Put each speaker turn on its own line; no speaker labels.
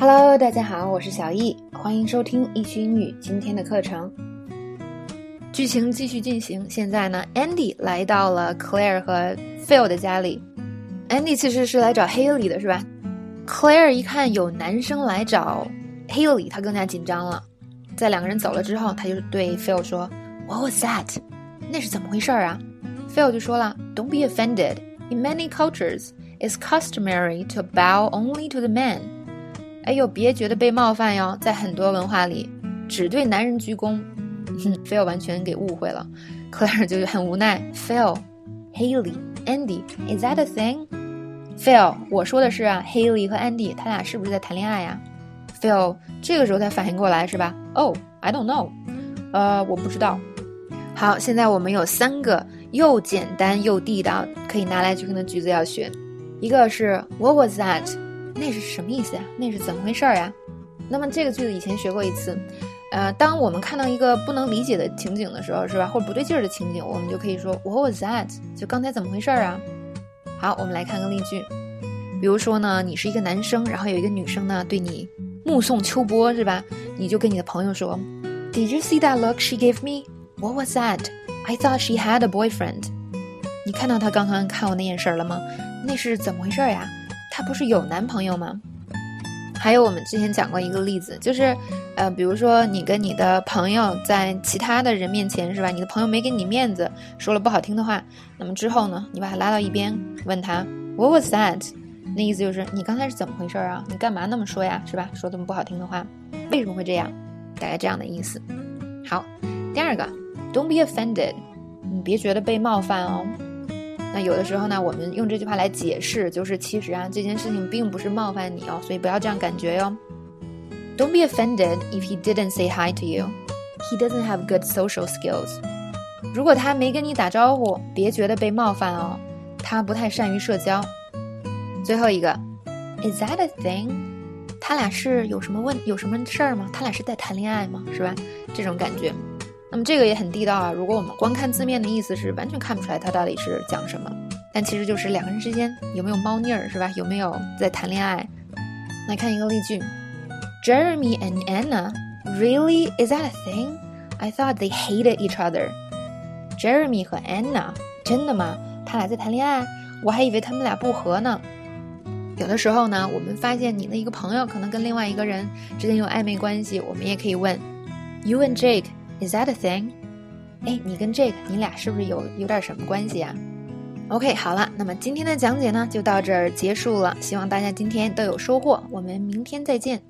Hello，大家好，我是小易，欢迎收听易趣英语今天的课程。剧情继续进行，现在呢，Andy 来到了 Claire 和 Phil 的家里。Andy 其实是来找 Haley 的，是吧？Claire 一看有男生来找 Haley，他更加紧张了。在两个人走了之后，他就对 Phil 说：“What was that？那是怎么回事啊？”Phil 就说了：“Don't be offended. In many cultures, it's customary to bow only to the men.” 哎呦，别觉得被冒犯哟，在很多文化里，只对男人鞠躬。Phil 完全给误会了 Clare 就很无奈。Phil, Haley, Andy, is that a thing? Phil，我说的是啊，Haley 和 Andy 他俩是不是在谈恋爱呀？Phil 这个时候才反应过来是吧？Oh, I don't know，呃，我不知道。好，现在我们有三个又简单又地道可以拿来句的句子要学，一个是 What was that？那是什么意思呀？那是怎么回事儿呀？那么这个句子以前学过一次，呃，当我们看到一个不能理解的情景的时候，是吧？或者不对劲儿的情景，我们就可以说 What was that？就刚才怎么回事儿啊？好，我们来看个例句，比如说呢，你是一个男生，然后有一个女生呢对你目送秋波，是吧？你就跟你的朋友说，Did you see that look she gave me? What was that? I thought she had a boyfriend. 你看到她刚刚看我那眼神了吗？那是怎么回事呀？她不是有男朋友吗？还有我们之前讲过一个例子，就是，呃，比如说你跟你的朋友在其他的人面前是吧？你的朋友没给你面子，说了不好听的话，那么之后呢，你把他拉到一边，问他 What was that？那意思就是你刚才是怎么回事啊？你干嘛那么说呀？是吧？说这么不好听的话，为什么会这样？大概这样的意思。好，第二个，Don't be offended，你别觉得被冒犯哦。那有的时候呢，我们用这句话来解释，就是其实啊，这件事情并不是冒犯你哦，所以不要这样感觉哟。Don't be offended if he didn't say hi to you. He doesn't have good social skills. 如果他没跟你打招呼，别觉得被冒犯哦，他不太善于社交。最后一个，Is that a thing？他俩是有什么问有什么事儿吗？他俩是在谈恋爱吗？是吧？这种感觉。那么这个也很地道啊！如果我们光看字面的意思，是完全看不出来它到底是讲什么。但其实就是两个人之间有没有猫腻儿，是吧？有没有在谈恋爱？来看一个例句：Jeremy and Anna really is that a thing? I thought they hated each other. Jeremy 和 Anna 真的吗？他俩在谈恋爱？我还以为他们俩不和呢。有的时候呢，我们发现你的一个朋友可能跟另外一个人之间有暧昧关系，我们也可以问：You and Jake。Is that a thing？哎，你跟这个，你俩是不是有有点什么关系啊？OK，好了，那么今天的讲解呢就到这儿结束了，希望大家今天都有收获，我们明天再见。